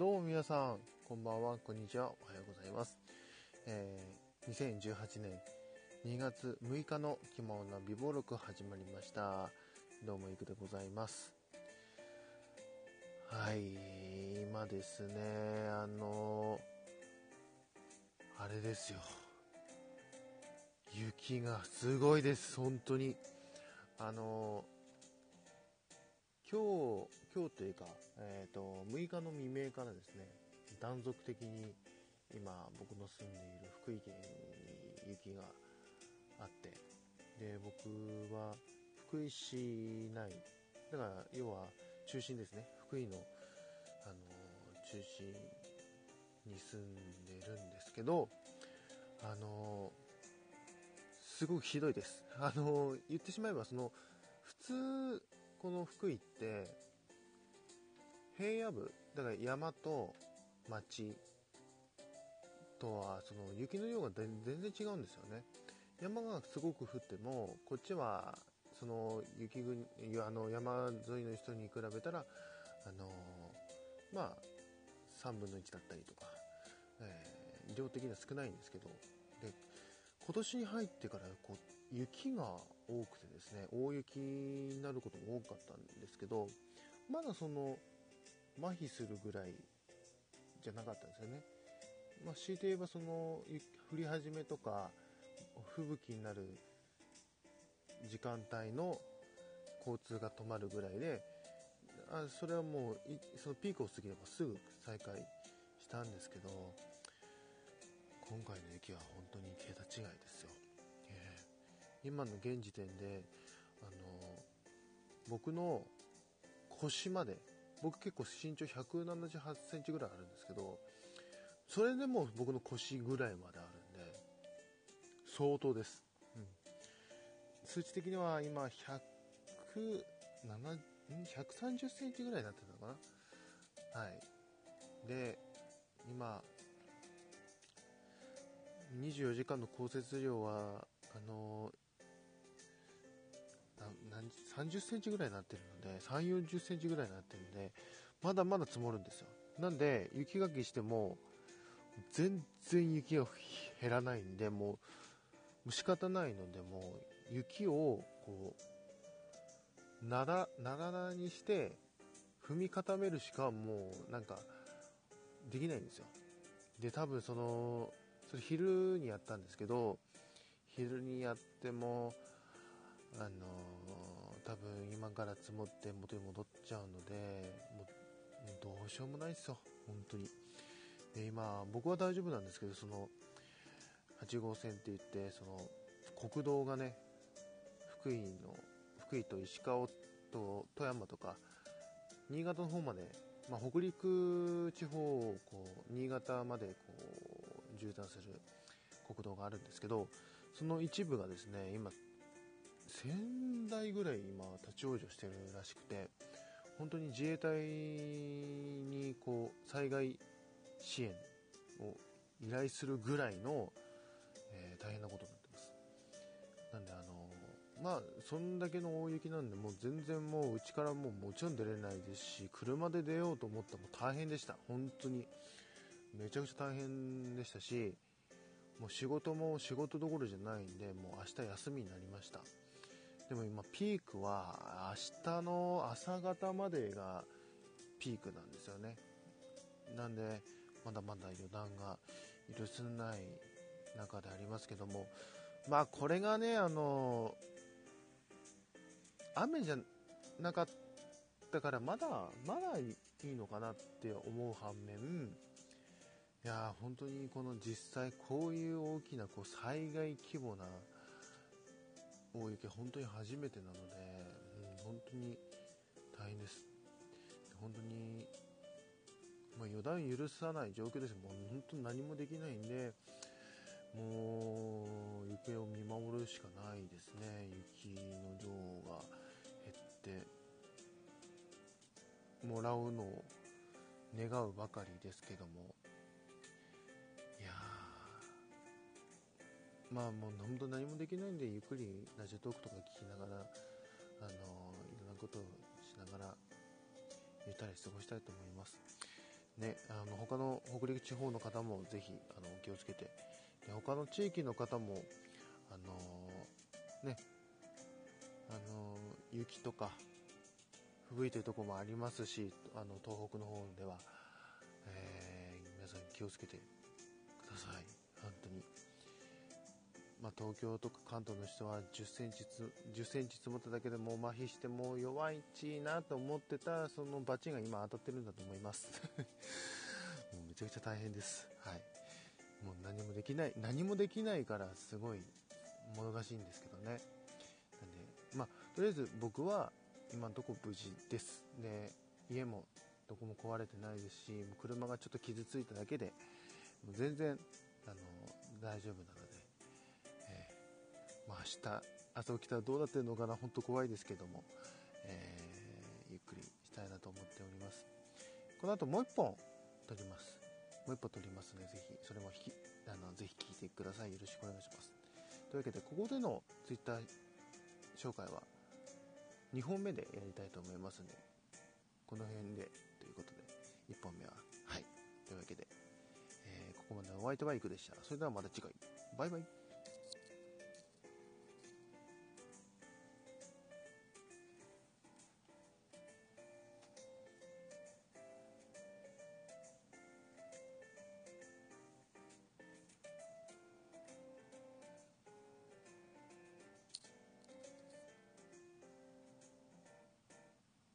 どうも皆さん、こんばんは、こんにちは、おはようございます。えー、2018年2月6日の気まな美貌録始まりました。どうもいくでございます。はい、今ですね、あのあれですよ。雪がすごいです、本当に。あの今日、今日というか、えっ、ー、と、6日の未明からですね、断続的に今僕の住んでいる福井県に雪があってで僕は福井市内だから要は中心ですね。福井のあの中心に住んでるんですけどあのすごくひどいです。あの言ってしまえばその普通この福井って平野部だから山と町とはその雪の量が全然違うんですよね。山がすごく降ってもこっちはその雪国あの山沿いの人に比べたらあのまあ3分の1だったりとか、えー、量的には少ないんですけどで今年に入ってからこう雪が多くてですね大雪になることも多かったんですけどまだその麻痺するぐらいじゃなかったんですよね。まあ、強いて言えばその降り始めとか吹雪になる時間帯の交通が止まるぐらいであそれはもうそのピークを過ぎればすぐ再開したんですけど今回の雪は本当に桁違いですよ、今の現時点であの僕の腰まで僕結構身長1 7 8センチぐらいあるんですけどそれでも僕の腰ぐらいまであるんで相当です、うん、数値的には今130センチぐらいになってるのかな。はい。で今24時間の降雪量はあの30センチぐらいになってるので3 4 0センチぐらいになってるんでまだまだ積もるんですよ。なんで雪かきしても全然雪が減らないんでもう仕方ないのでもう雪をこうならならなにして踏み固めるしかもうなんかできないんですよ。で多分そのそれ昼にやったんですけど昼にやってもあの、多分今から積もって元に戻っちゃうのでもうどうしようもないですよ。本当に。で今僕は大丈夫なんですけどその8号線って言ってその国道がね福井の福井と石川と富山とか新潟の方まで、まあ、北陸地方をこう新潟までこう縦断する国道があるんですけどその一部がですね今1000台ぐらい今立ち往生してるらしくて本当に自衛隊にこう災害支援を依頼するぐらいの、えー、大変なことになってます。なんであのまあそんだけの大雪なんでもう全然もううちからもうもちろん出れないですし車で出ようと思ったらも大変でした。本当に。めちゃくちゃ大変でしたしもう仕事も仕事どころじゃないんでもう明日休みになりました。でも今ピークは明日の朝方までがピークなんですよね。なんでまだまだ予断が許せない中でありますけども。まあこれがねあの雨じゃなかったからまだまだいいのかなって思う反面いや本当にこの実際こういう大きなこう災害規模な大雪本当に初めてなので、うん、本当に大変です。本当にまあ、予断許さない状況です。もう本当に何もできないんでもう行方を見守るしかないですね。雪の量が減ってもらうのを願うばかりですけども。まあもう本当何もできないんでゆっくりラジオトークとか聞きながらあのいろんなことをしながらゆったり過ごしたいと思います。ね、あの他の北陸地方の方もぜひあの気をつけて。で他の地域の方も、あの、ねあの、雪とか吹雪いてるところもありますしあの東北の方では、えー、皆さん気をつけてください。本当に。まあ、東京とか関東の人は10センチ10センチ積もっただけでも麻痺してもう弱いちなと思ってたそのバチが今当たってるんだと思います。もうめちゃくちゃ大変です。はい。もう何もできない何もできないからすごいもどかしいんですけどね。なんでまあとりあえず僕は今のところ無事です。で家もどこも壊れてないですし車がちょっと傷ついただけでもう全然あの大丈夫なの、明日朝起きたらどうなってるのかな？本当怖いですけども、えー、ゆっくりしたいなと思っております。この後もう1本撮ります。もう1本撮りますのでぜひそれも引きあのぜひ聞いてください。よろしくお願いします。というわけでここでの Twitter 紹介は2本目でやりたいと思いますのでこの辺でということで1本目ははい。というわけで、えー、ここまではホワイトバイクでした。それではまた次回。バイバイ。